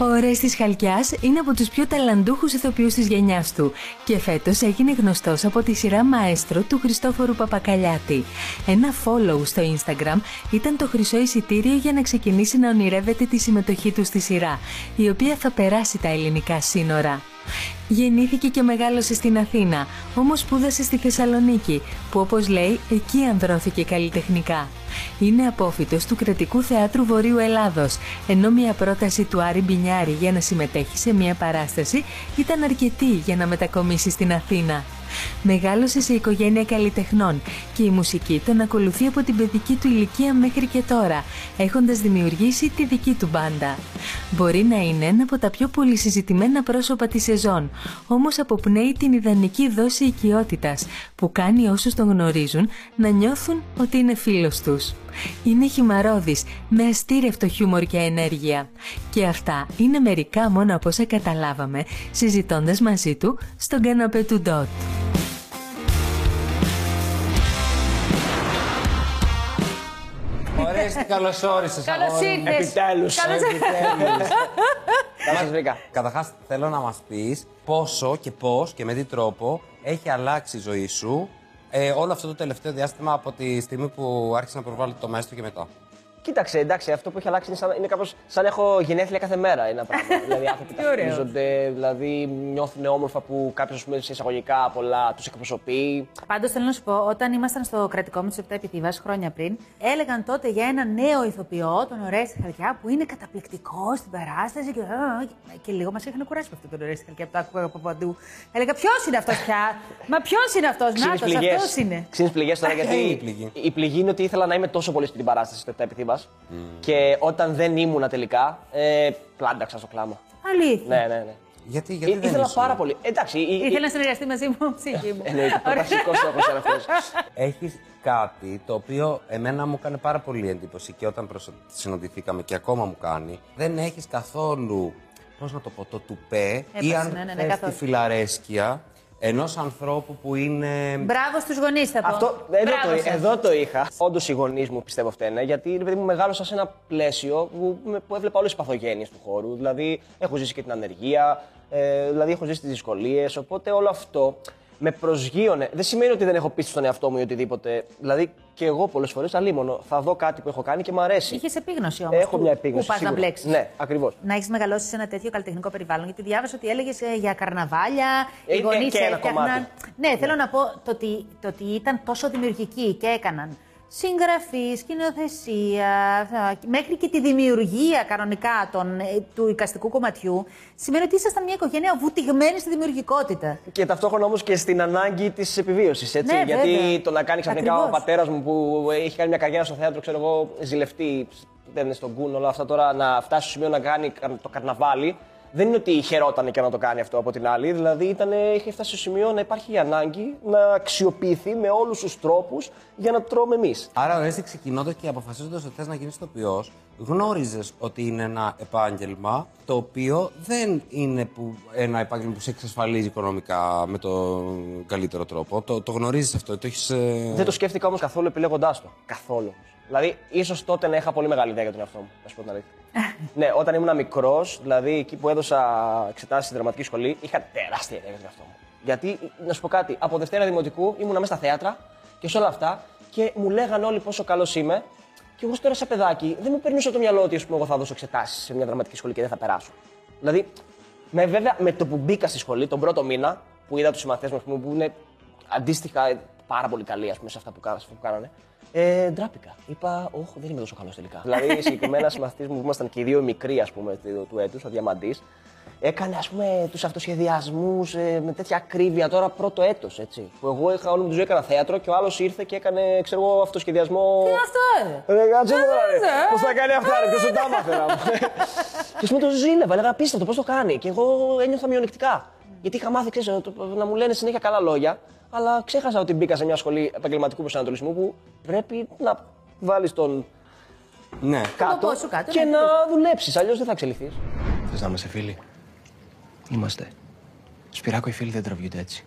Ο Ορέστης Χαλκιάς είναι από τους πιο ταλαντούχους ηθοποιούς της γενιάς του και φέτος έγινε γνωστός από τη σειρά Μαέστρο του Χριστόφορου Παπακαλιάτη. Ένα follow στο Instagram ήταν το χρυσό εισιτήριο για να ξεκινήσει να ονειρεύεται τη συμμετοχή του στη σειρά, η οποία θα περάσει τα ελληνικά σύνορα. Γεννήθηκε και μεγάλωσε στην Αθήνα, όμως σπούδασε στη Θεσσαλονίκη, που όπως λέει εκεί ανδρώθηκε καλλιτεχνικά. Είναι απόφυτος του Κρατικού Θεάτρου Βορείου Ελλάδος, ενώ μια πρόταση του Άρη Μπινιάρη για να συμμετέχει σε μια παράσταση ήταν αρκετή για να μετακομίσει στην Αθήνα. Μεγάλωσες σε οικογένεια καλλιτεχνών και η μουσική τον ακολουθεί από την παιδική του ηλικία μέχρι και τώρα, έχοντας δημιουργήσει τη δική του μπάντα. Μπορεί να είναι ένα από τα πιο πολυσυζητημένα πρόσωπα της σεζόν, όμως αποπνέει την ιδανική δόση οικειότητας που κάνει όσους τον γνωρίζουν να νιώθουν ότι είναι φίλος τους. Είναι χυμαρόδης, με αστήρευτο χιούμορ και ενέργεια. Και αυτά είναι μερικά μόνο από όσα καταλάβαμε συζητώντας μαζί του στον καναπέ του Ντότ. Καλώς όρισες. Καλώς ήρθες. Επιτέλους. Καλώς Επιτέλους. Καλά σας βρήκα. Καταρχάς, θέλω να μας πεις πόσο και πώς και με τι τρόπο έχει αλλάξει η ζωή σου ε, όλο αυτό το τελευταίο διάστημα από τη στιγμή που άρχισε να προβάλλει το μαέστρο και μετά. Κοίταξε, εντάξει, αυτό που έχει αλλάξει είναι, σαν, είναι κάπως σαν να έχω γενέθλια κάθε μέρα ένα πράγμα. δηλαδή, άνθρωποι Τι ωραίο. ταυτίζονται, δηλαδή νιώθουν όμορφα που κάποιος, σε εισαγωγικά πολλά τους εκπροσωπεί. Πάντως θέλω να σου πω, όταν ήμασταν στο κρατικό με του 7 επιθύβα χρόνια πριν, έλεγαν τότε για ένα νέο ηθοποιό, τον Ορέστη Χαλκιά, που είναι καταπληκτικό στην παράσταση. Και, και λίγο μας είχαν κουράσει με αυτό τον Ορέστη Χαλκιά που το άκουγα από παντού. Έλεγα ποιος είναι αυτός πια; Μα ποιος είναι αυτός, Ξύνεις Νάτος, πληγές. αυτός είναι. Ξύνεις πληγές τώρα Ποια γιατί είναι η πληγή; η πληγή είναι ότι ήθελα να είμαι τόσο πολύ στην παράσταση στο 7 επιθύβας και όταν δεν ήμουνα τελικά, ε, πλάνταξα στο κλάμα. Αλήθεια. Ναι, ναι, ναι. Γιατί, γιατί Ε, δεν ήθελα ήσουν; πάρα πολύ. Εντάξει, η- η- Ήθελε να συνεργαστεί μαζί μου, ψυχή μου. Εννοείται, το Ωραία. βασικό στόχος ήταν αυτός. Έχεις κάτι το οποίο εμένα μου έκανε πάρα πολύ εντύπωση και όταν προσω- συναντηθήκαμε και ακόμα μου κάνει. Δεν έχεις καθόλου, πώς να το πω, το τουπέ ή Έπασε, αν ναι, ναι, ναι, θες, καθόλου. τη φιλαρέσκεια ενός ανθρώπου που είναι... Μπράβο στους γονείς, θα πω. Αυτό, εδώ, Μπράβο το, σας. εδώ το είχα. Όντως οι γονείς μου πιστεύω φταίνε, γιατί ρε παιδί μου μεγάλωσα σε ένα πλαίσιο που, που έβλεπα όλες τις παθογένειες του χώρου. Δηλαδή, έχω ζήσει και την ανεργία, ε, δηλαδή έχω ζήσει τις δυσκολίες. Οπότε όλο αυτό με προσγείωνε. Δεν σημαίνει ότι δεν έχω πίστη στον εαυτό μου ή οτιδήποτε. Δηλαδή, και εγώ πολλές φορές αλίμονο θα δω κάτι που έχω κάνει και μου αρέσει. Είχες επίγνωση όμως. Έχω μια επίγνωση. Πού πας να σίγουρα. μπλέξεις. Ναι, ακριβώς. Να έχεις μεγαλώσει σε ένα τέτοιο καλλιτεχνικό περιβάλλον. Γιατί διάβασα ότι έλεγες για καρναβάλια, Ε, οι ε, γονείς και ένα κομμάτι. Ναι, θέλω να πω το ότι, το ότι ήταν τόσο δημιουργικοί και έκαναν συγγραφή, σκηνοθεσία, α, μέχρι και τη δημιουργία κανονικά των, ε, του οικαστικού κομματιού, σημαίνει ότι ήσασταν μια οικογένεια βουτυγμένη στη δημιουργικότητα. Και ταυτόχρονα όμως και στην ανάγκη της επιβίωσης. Ναι, γιατί βέβαια. το να κάνεις ξαφνικά Ακριβώς. ο πατέρας μου που έχει κάνει μια καριέρα στο θέατρο, ξέρω εγώ, ζηλευτή, δεν είναι στον κούν όλα αυτά τώρα, να φτάσει στο σημείο να κάνει το καρναβάλι. Δεν είναι ότι χαιρόταν και να το κάνει αυτό από την άλλη. Δηλαδή ήταν, είχε φτάσει στο σημείο να υπάρχει η ανάγκη να αξιοποιηθεί με όλους τους τρόπους για να τρώμε εμείς. Άρα, ορίστε ξεκινώντας και αποφασίζοντας ότι θες να γίνεις ηθοποιό, γνώριζες ότι είναι ένα επάγγελμα το οποίο δεν είναι που, ένα επάγγελμα που σε εξασφαλίζει οικονομικά με τον καλύτερο τρόπο. Το, το γνωρίζεις αυτό, το έχεις. Δεν το σκέφτηκα όμως καθόλου επιλέγοντάς το. Καθόλου. Δηλαδή, ίσως τότε να είχα πολύ μεγάλη ιδέα για τον εαυτό μου. Να σου πω την αλήθεια. Ναι, όταν ήμουν μικρός, δηλαδή εκεί που έδωσα εξετάσεις στη δραματική σχολή, είχα τεράστια ιδέα για τον εαυτό μου. Γιατί, να σου πω κάτι, από Δευτέρα Δημοτικού ήμουνα μέσα στα θέατρα και σε όλα αυτά και μου λέγανε όλοι πόσο καλός είμαι. Και εγώ τώρα, σαν παιδάκι, δεν μου περνούσε το μυαλό ότι ας πούμε, εγώ θα δώσω εξετάσεις σε μια δραματική σχολή και δεν θα περάσω. Δηλαδή, με, βέβαια, με το που μπήκα στη σχολή, τον πρώτο μήνα, που είδα τους συμμαθές μου, ας πούμε, που είναι αντίστοιχα ε, πάρα πολύ καλοί ας πούμε, σε αυτά που, κα- σε αυτά που κάνανε, ε, ντράπηκα. Είπα, Όχι, δεν είμαι τόσο καλός τελικά. δηλαδή, συγκεκριμένα συμμαθητής μου που ήμασταν και οι δύο μικροί ας πούμε, του, του έτους, ο Διαμαντής, έκανε ας πούμε τους αυτοσχεδιασμούς ε, με τέτοια ακρίβεια τώρα πρώτο έτος. Έτσι. Που εγώ είχα όλη μου τη ζωή έκανα θέατρο και ο άλλος ήρθε και έκανε ξέρω εγώ, αυτοσχεδιασμό. Τι είναι αυτό, ε; Ρε, κάτσε τώρα, ρε. ε. Πώς θα κάνει αυτά, ρε, ποιος το τα έμαθε να μου. Και ας πούμε το ζήλευα, έλεγα απίστευτο, πώς το κάνει. Και εγώ ένιωθα μειονεκτικά. Γιατί είχα μάθει, ξέρεις, το- να μου λένε συνέχεια καλά λόγια, αλλά ξέχασα ότι μπήκα σε μια σχολή επαγγελματικού προσανατολισμού που πρέπει να βάλεις τον Ναι. κάτω, πόσο κάτω, και ναι, να δουλέψεις, αλλιώς δεν θα εξελιχθείς. Θες να είμαστε φίλοι; Είμαστε. Σπυράκο οι φίλοι δεν τραβιούνται έτσι.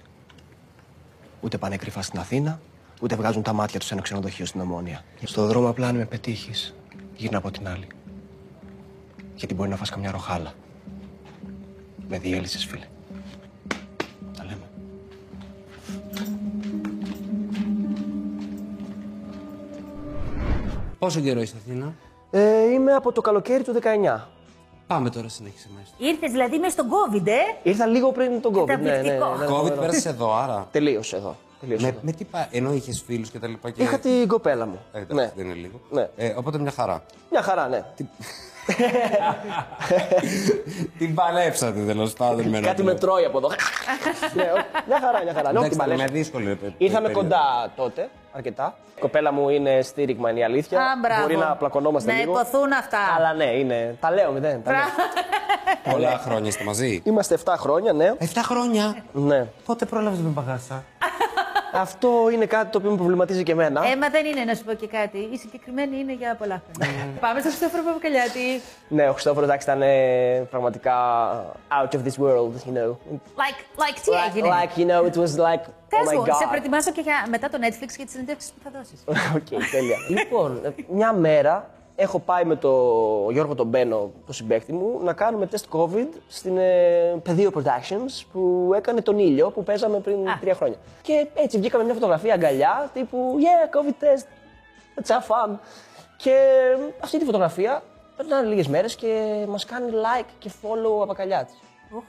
Ούτε πάνε κρυφά στην Αθήνα, ούτε βγάζουν τα μάτια τους σε ένα ξενοδοχείο στην Ομόνια. Στο δρόμο απλά αν με πετύχεις, γύρνα από την άλλη. Γιατί μπορεί να φας καμιά ροχάλα. Με διέλυσες, φίλε. Πόσο καιρό είσαι Αθήνα; Ε, είμαι από το καλοκαίρι του 19. Πάμε τώρα, συνέχισε μέσα. Ήρθες δηλαδή μέσα στον COVID, ε! Ήρθα λίγο πριν τον COVID. Ναι, ναι, ναι, Καταπληκτικό. ναι, COVID φοβερό. πέρασε εδώ, άρα. Τελείωσε εδώ. Τελείωσε Με, εδώ. με τι πα... Ενώ είχες φίλους και τα λοιπά. Και... Είχα την κοπέλα μου. Ε, εντάξει, ναι. δεν είναι λίγο. Ναι. Ε, οπότε μια χαρά. Μια χαρά, ναι. Την παλέψατε τέλος πάντων. με ένα Κάτι με τρόπο. τρώει από εδώ. ναι, ο- μια χαρά, μια χαρά. Ναι, όχι την Εντάξει, ήταν παλέψα. μια δύσκολη ε, πε- Ήρθαμε περίοδο. κοντά τότε, αρκετά. Η κοπέλα μου είναι στήριγμα, είναι η αλήθεια. Α, μπράβο. Μπορεί να πλακωνόμαστε Να λίγο. υποθούν αυτά. Αλλά ναι, είναι. Τα λέω, μηδέν. Τα λέω. Πολλά χρόνια είστε μαζί. Είμαστε 7 χρόνια, ναι. 7 χρόνια. ναι. Πότε πρόλαβες με παγάσα. Αυτό είναι κάτι το οποίο με προβληματίζει και εμένα. Ε, μα δεν είναι να σου πω και κάτι. Η συγκεκριμένη είναι για πολλά χρόνια. Πάμε στο Χριστόφορο Παπακαλιάτη. Ναι, ο Χριστόφορος εντάξει ήταν ε, πραγματικά out of this world, you know. Like, like τι Like, έγινε; like, you know, it was like, oh Πες my μου, σε god. προετοιμάσω και για, μετά το Netflix και τις συνεντεύξεις που θα δώσεις. Οκ, τέλεια. λοιπόν, ε, μια μέρα έχω πάει με τον Γιώργο τον Μπένο, τον συμπαίκτη μου, να κάνουμε τεστ COVID στην ε, Πεδίο Productions που έκανε τον ήλιο που παίζαμε πριν Α. τρία χρόνια. Και έτσι βγήκαμε μια φωτογραφία αγκαλιά τύπου Yeah, COVID test. Let's have fun. Και αυτή τη φωτογραφία περνάνε λίγες μέρες και μας κάνει like και follow ο Απακαλιάτη. Ουχ.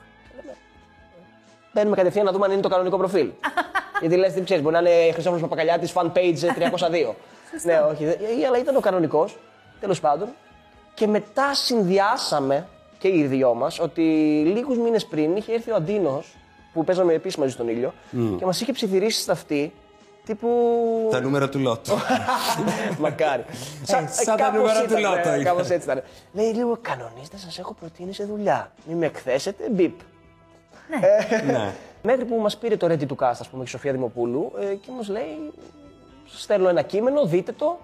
Μπαίνουμε κατευθείαν να δούμε αν είναι το κανονικό προφίλ. Γιατί λες, δεν ξέρεις, μπορεί να είναι Χρυσόφωνος Παπακαλιάτης, fan page 302. ναι, όχι, δεν- ε, αλλά ήταν ο κανονικός, τέλος πάντων. Και μετά συνδυάσαμε και οι δυο μας ότι λίγους μήνες πριν είχε έρθει ο Αντίνος, που παίζαμε επίσης μαζί στον ήλιο, και μας είχε ψιθυρίσει στα αυτή. Τύπου. Τα νούμερα του Λότου. Μακάρι. Ε, σαν τα κάπως νούμερα του ήταν, Λότο ναι, ήταν. Κάπως έτσι ήταν. Λέει λίγο, κανονίστε, σας έχω προτείνει σε δουλειά. Μην με εκθέσετε, μπιπ. ναι. Μέχρι που μας πήρε το ready to cast, ας πούμε, η Σοφία Δημοπούλου ε, και μας λέει: Στέλνω ένα κείμενο, δείτε το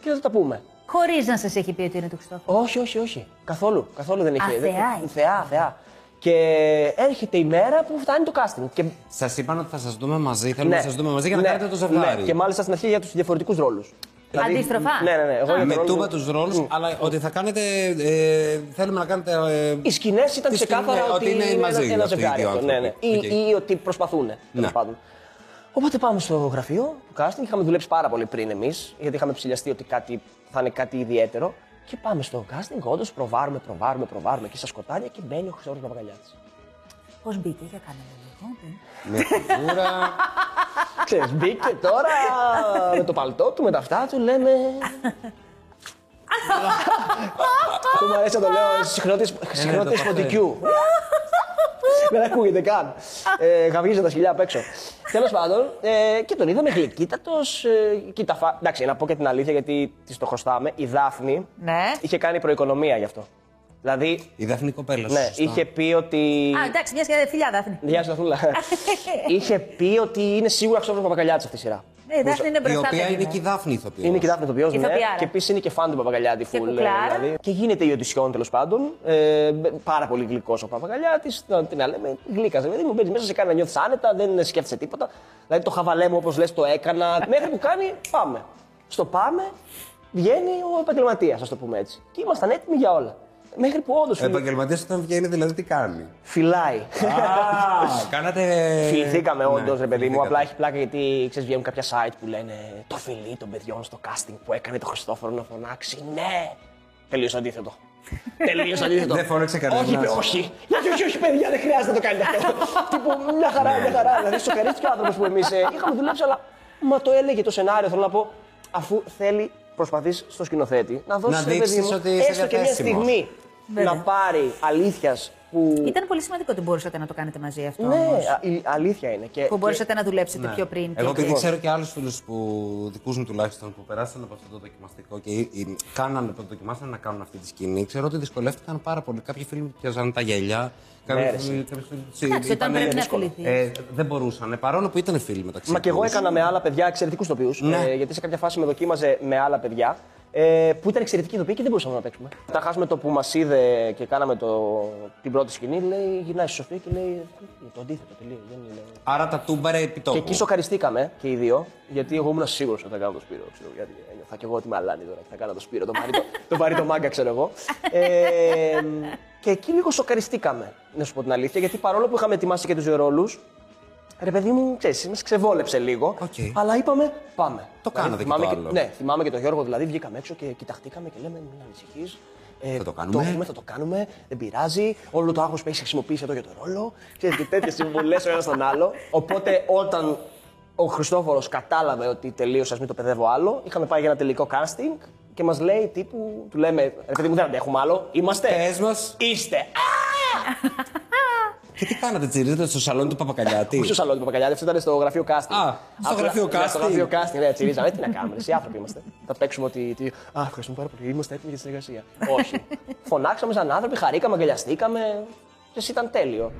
και θα τα πούμε. Χωρίς να σας έχει πει ότι είναι του Χριστόφορου. Όχι, όχι, όχι. Καθόλου. Καθόλου δεν είχε. Α, δεν- θεά είναι. θεά, θεά. Και έρχεται η μέρα που φτάνει το casting. Και... Σας είπαν ότι θα σας δούμε μαζί. Θέλουμε να σας δούμε μαζί για να κάνετε το ζευγάρι. Ναι. Και μάλιστα στην αρχή για τους διαφορετικούς ρόλους. Αντίστροφα. Ναι, ναι, ναι. Εγώ για Με το ρόλο τούμπα του- του ρόλου, αλλά ότι θα κάνετε. Ε, θέλουμε να κάνετε. Ε, Οι σκηνές ήταν τις ξεκάθαρα σκηνές, ότι, ότι είναι μαζί ένα, ένα αυτοί οι ζευγάρι. δύο αυτό, Ναι, ναι. άνθρωποι. Ή, Οκ. ή ότι προσπαθούν. τέλος Ναι. πάντων. Οπότε πάμε στο γραφείο του casting. Είχαμε δουλέψει πάρα πολύ πριν εμείς, γιατί είχαμε ψυλλιαστεί ότι κάτι, θα είναι κάτι ιδιαίτερο. Και πάμε στο casting, όντως προβάρουμε, προβάρουμε, προβάρουμε εκεί στα σκοτάδια και μπαίνει ο Χρυσόρος Παπαγαλιάτης. Πώς μπήκε, για κάνε με λίγο. με φιγούρα. Ξέρεις, μπήκε τώρα με το παλτό του, με τα αυτά του, λέμε... Του μου αρέσει να το λέω συχνότητες, συχνότητες το φωτικιού. Δεν ακούγεται καν. Ε, γαυγίζουν τα σκυλιά απ' έξω. Τέλος πάντων, ε, και τον είδαμε γλυκύτατος. Ε, κοίτα, φα... εντάξει, να πω και την αλήθεια γιατί της το χρωστάμε. Η Δάφνη Ναι. είχε κάνει προοικονομία γι' αυτό. Δηλαδή, Η Δάφνη κοπέλα. σου, ναι, σωστά. είχε πει ότι. Α, εντάξει, μιας και φιλιά, Δάφνη. Γεια σου, Δαφνούλα. είχε πει ότι είναι σίγουρα Χρυσόφωνο Παπακαλιάτης αυτή η σειρά. Ναι, η Δάφνη είναι Η μπροστά. οποία παιδί είναι μου. και η Δάφνη ηθοποιός. Είναι και η Δάφνη το ναι. Ηθοποιάρα. Και επίσης είναι και φαν του Παπαγαλιάτη. Και full, ε, κουκλάρα. δηλαδή. Και γίνεται η οντισιόν τέλος πάντων. Ε, πάρα πολύ γλυκός ο Παπαγαλιάτης. Τι να λέμε, γλύκαζε. Δηλαδή μου μπαίνει μέσα, σε κάνει να νιώθεις άνετα, δεν σκέφτεσαι τίποτα. Δηλαδή το χαβαλέ μου όπως λες το έκανα. Μέχρι που κάνει, πάμε. Στο πάμε, βγαίνει ο επαγγελματίας, ας το πούμε έτσι. Και ήμασταν έτοιμοι για όλα. Μέχρι που όντως Ο επαγγελματίας όταν βγαίνει, δηλαδή τι κάνει; φυλάει. Α, κάνατε. Φιληθήκαμε όντως, ρε παιδί μου. φιληθήκατε. Απλά έχει πλάκα γιατί ξέρεις, βγαίνουν κάποια site που λένε το φιλί των παιδιών στο casting που έκανε το Χριστόφορο να φωνάξει. Ναι! Τελείως αντίθετο. Τελείως αντίθετο. Δεν φώναξε κανένας. Όχι, είπε, όχι. Γιατί όχι, όχι, παιδιά, δεν χρειάζεται να το κάνετε αυτό. Τύπου μια χαρά, μια χαρά. Δηλαδή, σοκαρίστηκε ο άνθρωπος που εμείς είχαμε δουλέψει, αλλά μα το έλεγε το σενάριο. Θέλω να πω, αφού θέλει, προσπαθείς στο σκηνοθέτη να δώσεις δείξεις ότι είσαι έστω και μια διαθέσιμος. στιγμή Βέβαια. να πάρει αλήθειας που. Ήταν πολύ σημαντικό ότι μπορούσατε να το κάνετε μαζί αυτό. Ναι, όμως. α- η αλήθεια είναι. Και, Που και- μπορούσατε να δουλέψετε Ναι. πιο πριν. Εγώ πιο επειδή πριν. ξέρω και άλλους φίλους που δικούς μου τουλάχιστον που περάσαν από αυτό το δοκιμαστικό και ή- ή κάνανε το δοκιμάσαν να κάνουν αυτή τη σκηνή, ξέρω ότι δυσκολεύτηκαν πάρα πολύ. Κάποιοι φίλοι μου πιάζαν τα γυαλιά. Κάποιοι Ναι, ρε, φίλοι, κάποιοι φίλοι τους Εντάξει, όταν είπανε- πρέπει να δύσκολο. ασχοληθείς. Ε, δεν μπορούσαν, παρόλο που ήταν φίλοι μεταξύ Μα και εγώ τους. έκανα με άλλα παιδιά εξαιρετικούς τοπίου. Ναι. Ε, γιατί σε κάποια φάση με δοκίμαζε με άλλα παιδιά ε, που ήταν εξαιρετικοί ηθοποιοί και δεν μπορούσαμε να παίξουμε. Τα χάσουμε το που μας είδε και κάναμε το, την πρώτη σκηνή, λέει, γυρνάει στη Σοφία και λέει το αντίθετο τελείω. Δεν είναι. Άρα τα τούμπαρε επί τόπου. Και εκεί σοκαριστήκαμε και οι δύο, γιατί εγώ ήμουν σίγουρος ότι θα κάνω το Σπύρο. Ξέρω, γιατί ένιωθα και εγώ ότι μαλάνι τώρα και θα κάνω το Σπύρο. Το πάρει το, το, πάρει το μάγκα, ξέρω εγώ. Ε, Και εκεί λίγο σοκαριστήκαμε, να σου πω την αλήθεια, γιατί παρόλο που είχαμε ετοιμάσει και τους δύο ρόλους, ρε παιδί μου, ξέρεις, μας ξεβόλεψε λίγο. Οκ. Αλλά είπαμε, πάμε. Το κάνατε και θυμάμαι το άλλο. Ναι, θυμάμαι και τον Γιώργο, δηλαδή βγήκαμε έξω και κοιταχτήκαμε και λέμε, μην ανησυχείς. Ε, Θα το κάνουμε. έχουμε, θα το κάνουμε, δεν πειράζει. Όλο το άγχος που έχεις χρησιμοποιήσει εδώ για το ρόλο. Ξέρεις, και τέτοιες συμβουλές ο ένας τον άλλο. Οπότε όταν ο Χριστόφορος κατάλαβε ότι τελείωσες, α μην το παιδεύω άλλο, είχαμε πάει για ένα τελικό casting και μας λέει τύπου, του λέμε, ρε παιδί μου, δεν αντέχουμε άλλο. Είμαστε. Πες μας. Είστε. Και τι κάνατε, τσιρίζετε στο σαλόνι του Παπακαλιάτη; Όχι στο σαλόνι του Παπακαλιάτη, αυτό ήταν στο γραφείο casting. Α, στο Απλά- γραφείο ναι, Στο casting. γραφείο casting, ναι, τσιρίζαμε. Τι να κάνουμε, εσύ άνθρωποι είμαστε. Θα παίξουμε ότι. τι- Α, ευχαριστούμε πάρα πολύ, είμαστε έτοιμοι για τη συνεργασία. Όχι. Φωνάξαμε σαν άνθρωποι, χαρήκαμε, αγκαλιαστήκαμε. Και εσύ ήταν τέλειο.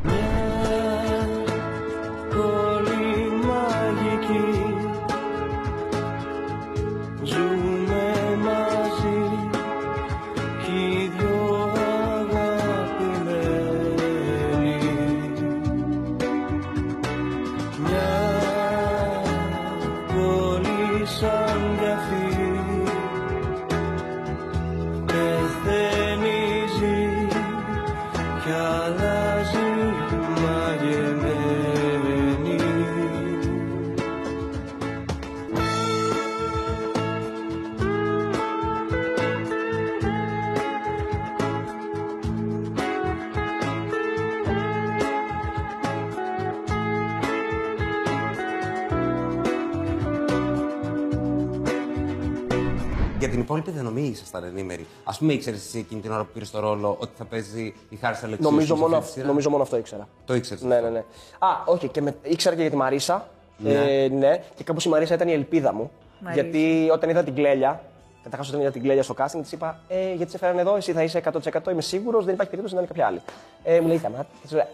Για την υπόλοιπη διανομή ήσασταν ενήμεροι. Α πούμε, ήξερες εσύ εκείνη την ώρα που πήρες το ρόλο ότι θα παίζει η Χάρη Αλεξίου. Νομίζω στην μόνο, αυτή τη σειρά; νομίζω μόνο αυτό ήξερα. Το ήξερες. Ναι, ναι, ναι. Α, όχι, και με, ήξερα και για τη Μαρίσα. Ναι. Ε, ναι, και κάπως η Μαρίσα ήταν η ελπίδα μου. Μαρίσα. Γιατί όταν είδα την κλέλια, καταρχά όταν είδα την κλέλια στο casting, της είπα: ε, Γιατί σε φέρανε εδώ, εσύ θα είσαι 100%, είμαι σίγουρος, δεν υπάρχει περίπτωση να είναι κάποια άλλη. Ε, μου λέει: Σταμάτα. Της λέω,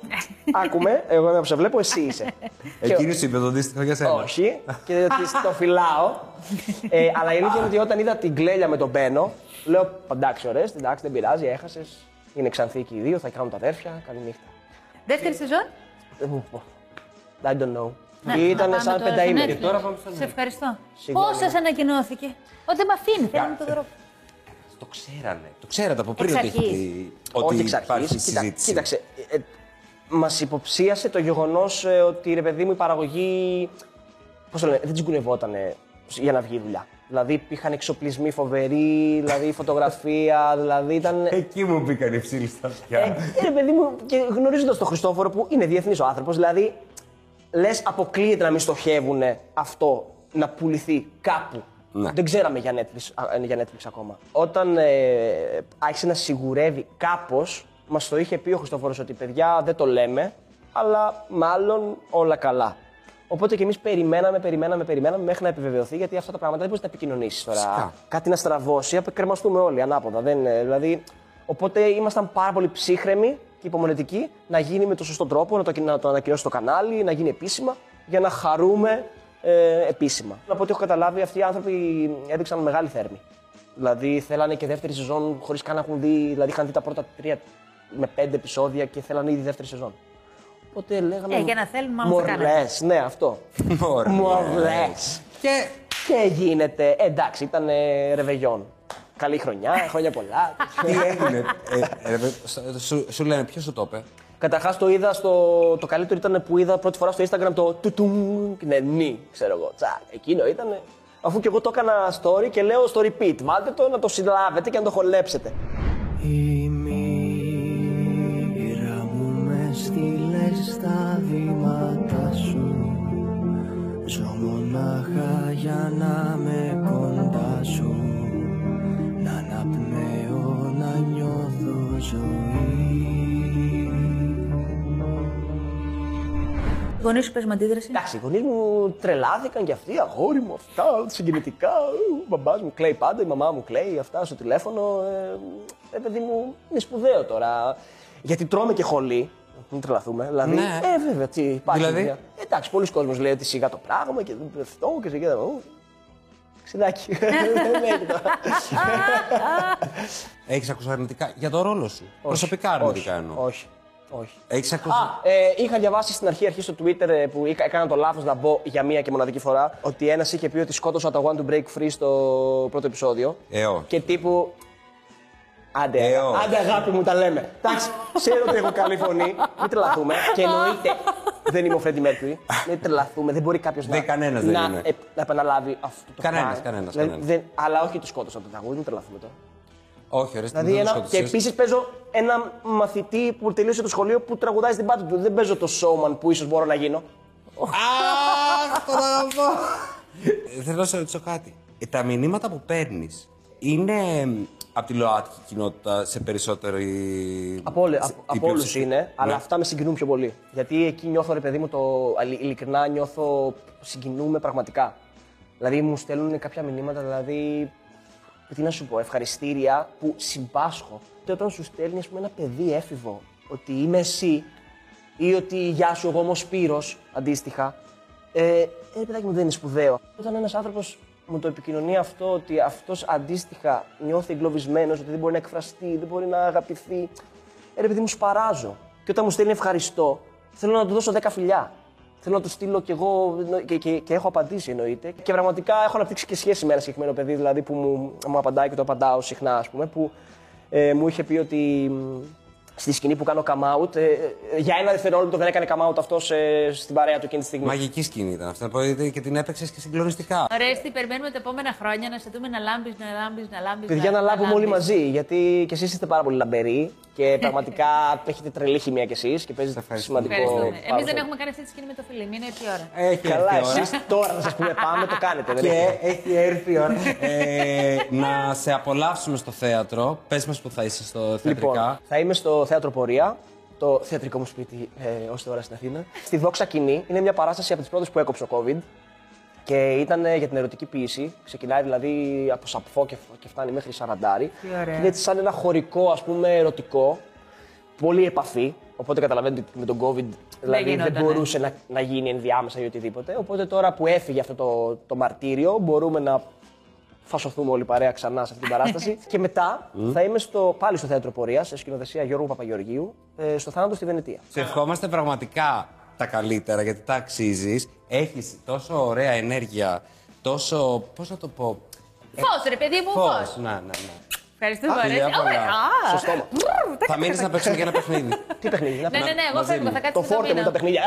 Άκουμε, εγώ είμαι που σε βλέπω, εσύ είσαι. Εκείνη σου είπε το αντίστοιχο για σένα. Όχι, και της το φυλάω. ε, αλλά η αλήθεια είναι ότι όταν είδα την κλέλια με τον Μπένο, λέω: Εντάξει, ωραίες, εντάξει, δεν πειράζει, έχασες. Είναι ξανθοί και οι δύο, θα κάνουν τα αδέρφια, καλή νύχτα. Δεύτερη σεζόν; Δεν μου πω. I don't know. Ναι, Ήταν να πάμε σαν τώρα πενταήμερη. στο Netflix. Τώρα πάμε στο Σε ευχαριστώ. Συγγνώμη. Πώς σας ανακοινώθηκε; Ότι δεν με αφήνει, θέλω να το δω. Το ξέρανε. Το ξέρατε από πριν Εξ ότι, αρχής. έχει- ότι Όχι εξ υπάρχει αρχής. Κοίτα, συζήτηση. κοίταξε. Ε, Μας υποψίασε το γεγονός ότι ρε παιδί μου η παραγωγή. Πώς το λένε, δεν τσιγκουνευόταν για να βγει η δουλειά. Δηλαδή υπήρχαν εξοπλισμοί φοβεροί, δηλαδή φωτογραφία, δηλαδή ήταν. Εκεί μου μπήκαν οι ψήλοι στα αυτιά. Ε, ρε παιδί μου, και γνωρίζοντας τον Χριστόφορο που είναι διεθνής ο άνθρωπος, δηλαδή λες αποκλείεται να μην στοχεύουν αυτό να πουληθεί κάπου. Ναι. Δεν ξέραμε για Netflix, α, για Netflix ακόμα. Όταν ε, άρχισε να σιγουρεύει κάπως, μας το είχε πει ο Χριστόφορο ότι παιδιά δεν το λέμε, αλλά μάλλον όλα καλά. Οπότε και εμείς περιμέναμε, περιμέναμε, περιμέναμε μέχρι να επιβεβαιωθεί, γιατί αυτά τα πράγματα δεν μπορείς να τα επικοινωνήσεις τώρα. Φυσικά. Κάτι να στραβώσει, απεκρεμαστούμε όλοι ανάποδα. Δεν, ε, δηλαδή, οπότε ήμασταν πάρα πολύ ψύχρεμοι και υπομονετικοί να γίνει με τον σωστό τρόπο, να το, να το ανακοινώσει το κανάλι, να γίνει επίσημα, για να χαρούμε ε, επίσημα. Από ό,τι έχω καταλάβει, αυτοί οι άνθρωποι έδειξαν μεγάλη θέρμη. Δηλαδή, θέλανε και δεύτερη σεζόν χωρίς καν να έχουν δει, δηλαδή είχαν δει τα πρώτα τρία με πέντε επεισόδια και θέλανε ήδη δεύτερη σεζόν. Οπότε λέγαμε. Ε, για να θέλουμε, άμα θα κάναμε. Μορλές, ναι, αυτό. Μωρές. Μορλές. Και Και γίνεται, εντάξει, ήταν ε, ρεβεγιόν. Καλή χρονιά, χρόνια πολλά. τι έγινε. ε, ε, σου- σου, σου λένε, ποιος σου το είπε; Καταρχάς το είδα στο. Το καλύτερο ήταν που είδα πρώτη φορά στο Instagram το τουτουμ. Ναι, νι, ξέρω εγώ. Τσακ. Εκείνο ήταν. Αφού και εγώ το έκανα story και λέω στο repeat. Βάλτε το να το συλλάβετε και να το χολέψετε. Η μοίρα μου με στείλε στα βήματα σου Ζω μονάχα για να με κοντά σου ζωή Οι γονεί σου παίζουν αντίδραση. Εντάξει, οι γονεί μου τρελάθηκαν κι αυτοί, αγόρι μου, αυτά, συγκινητικά. Ο μπαμπά μου κλαίει πάντα, η μαμά μου κλαίει, αυτά στο τηλέφωνο. Ε, ε, παιδί μου, είναι σπουδαίο τώρα. Γιατί τρώμε και χολή. Μην τρελαθούμε. Δηλαδή, Ναι. ε, βέβαια, τι υπάρχει. Δηλαδή? μια- Ε, εντάξει, πολλοί κόσμοι λέει ότι σιγά το πράγμα και δεν αυτό και σιγά το. Ξιδάκι. Δεν έχεις τώρα. Έχει ακούσει αρνητικά; Για το ρόλο σου. Προσωπικά αρνητικά όχι, εννοώ. Όχι. Όχι. Έχεις ακούσει. Α, ε, είχα διαβάσει στην αρχή, αρχή στο Twitter ε, που είχα- έκανα το λάθος να μπω για μία και μοναδική φορά ότι ένας είχε πει ότι σκότωσα το One to Break Free στο πρώτο επεισόδιο. Ε, όχι. Και τύπου. Άντε, Ε, όχι. άντε, αγάπη μου, τα λέμε. Εντάξει, ξέρω ότι έχω καλή φωνή. Μην τρελαθούμε. Και εννοείται δεν είμαι ο Φρέντι Μέρκουρι. Μην τρελαθούμε. Δεν μπορεί κάποιος να, Δεν, κανένας δεν να, είναι. ε, να επαναλάβει αυτό το Κανένας, πράγμα. κανένας, Δηλαδή, κανένας. δεν- αλλά όχι το σκότωσα το τραγούδι, μην τρελαθούμε τώρα. Όχι, ωραία, Δηλαδή, ένα, και επίσης παίζω ένα μαθητή που τελείωσε το σχολείο που τραγουδάει στην πάτη του. Δεν παίζω το showman που ίσως μπορώ να γίνω. Αχ, το αγαπώ. Ε, Θέλω να σε ρωτήσω κάτι. Ε, Τα μηνύματα που παίρνεις είναι από τη ΛΟΑΤΚΙ κοινότητα σε περισσότερη. Από, όλε- σε- από, η από όλους πλειοψηφία. είναι, αλλά Ναι. αυτά με συγκινούν πιο πολύ. Γιατί εκεί νιώθω, ρε παιδί μου, το αλη- ειλικρινά νιώθω, συγκινούμε πραγματικά. Δηλαδή μου στέλνουν κάποια μηνύματα, δηλαδή, τι να σου πω, ευχαριστήρια που συμπάσχω. Και όταν σου στέλνει, ας πούμε, ένα παιδί έφηβο, ότι είμαι εσύ ή ότι γεια σου, εγώ είμαι ο Σπύρος, αντίστοιχα, ε, ε, παιδάκι μου δεν είναι σπουδαίο. Όταν ένας άνθρωπος μου το επικοινωνεί αυτό, ότι αυτός αντίστοιχα νιώθει εγκλωβισμένος, ότι δεν μπορεί να εκφραστεί, δεν μπορεί να αγαπηθεί, ε, ρε παιδί μου σπαράζω. Και όταν μου στέλνει ευχαριστώ, θέλω να του δώσω 10 φιλιά. Θέλω να του στείλω κι εγώ εννο- και, και, και έχω απαντήσει εννοείται. Και πραγματικά έχω αναπτύξει και σχέση με ένα συγκεκριμένο παιδί, δηλαδή που μου, μου απαντάει και το απαντάω συχνά, ας πούμε, που ε, μου είχε πει ότι μ, στη σκηνή που κάνω come out, ε, ε, για ένα δευτερόλεπτο δεν έκανε come out αυτό στην παρέα του εκείνη τη στιγμή. Μαγική σκηνή ήταν αυτή. Οπότε και την έπαιξες και συγκλονιστικά. Ωραία, τι περιμένουμε τα επόμενα χρόνια να σε δούμε να λάμπεις, να λάμπεις, να λάμπεις. Παιδιά, να λάβουμε όλοι μαζί, γιατί και εσείς είστε πάρα πολύ λαμπεροί και πραγματικά έχετε τρελή χημία κι εσείς και παίζετε ευχαριστούμε. σημαντικό. Ευχαριστούμε. Εμείς ρόλο. δεν έχουμε κάνει αυτή τη σκηνή με το φίλο. Είναι έτσι η ώρα. Έχει Καλά, έρθει η ώρα. εσείς τώρα να σας πούμε πάμε, το κάνετε. Δεν Και έχετε. έχει έρθει η ώρα. ε, να σε απολαύσουμε στο θέατρο. Πες μας που θα είσαι στο θεατρικά. Λοιπόν, θα είμαι στο θέατρο Πορεία, το θεατρικό μου σπίτι ε, ως τώρα στην Αθήνα. Στη Δόξα Κοινή είναι μια παράσταση από τις πρώτες που έκοψε ο COVID και ήταν ε, για την ερωτική ποίηση. Ξεκινάει δηλαδή από σαπφό και, και φτάνει μέχρι σαραντάρι. Τι ωραία. Και είναι έτσι σαν ένα χωρικό, ας πούμε, ερωτικό. Πολύ επαφή. Οπότε καταλαβαίνετε ότι με τον COVID δηλαδή δεν, γινότανε. μπορούσε να, να γίνει ενδιάμεσα ή οτιδήποτε. Οπότε τώρα που έφυγε αυτό το, το μαρτύριο, μπορούμε να φασωθούμε όλοι παρέα ξανά σε αυτή την παράσταση. και μετά θα είμαι στο, πάλι στο θέατρο πορείας, σε σκηνοθεσία Γιώργου Παπαγεωργίου, ε, στο θάνατο στη Βενετία. Σε ευχόμαστε πραγματικά τα καλύτερα γιατί τα αξίζεις. Έχεις τόσο ωραία ενέργεια, τόσο. Πώς να το πω. Φως, ρε παιδί μου, Φως. φως. Ναι, ναι, ναι. Ευχαριστούμε Φιλιά πολύ. πολλά. Ωραία. Α, Στο στόμα. Θα μείνεις να παίξουμε και ένα παιχνίδι. Τι παιχνίδι, να Ναι, ναι, ναι, εγώ Μαζί φεύγω, μου. θα κάτσω Το στο φόρτε με μήνα. τα παιχνίδια.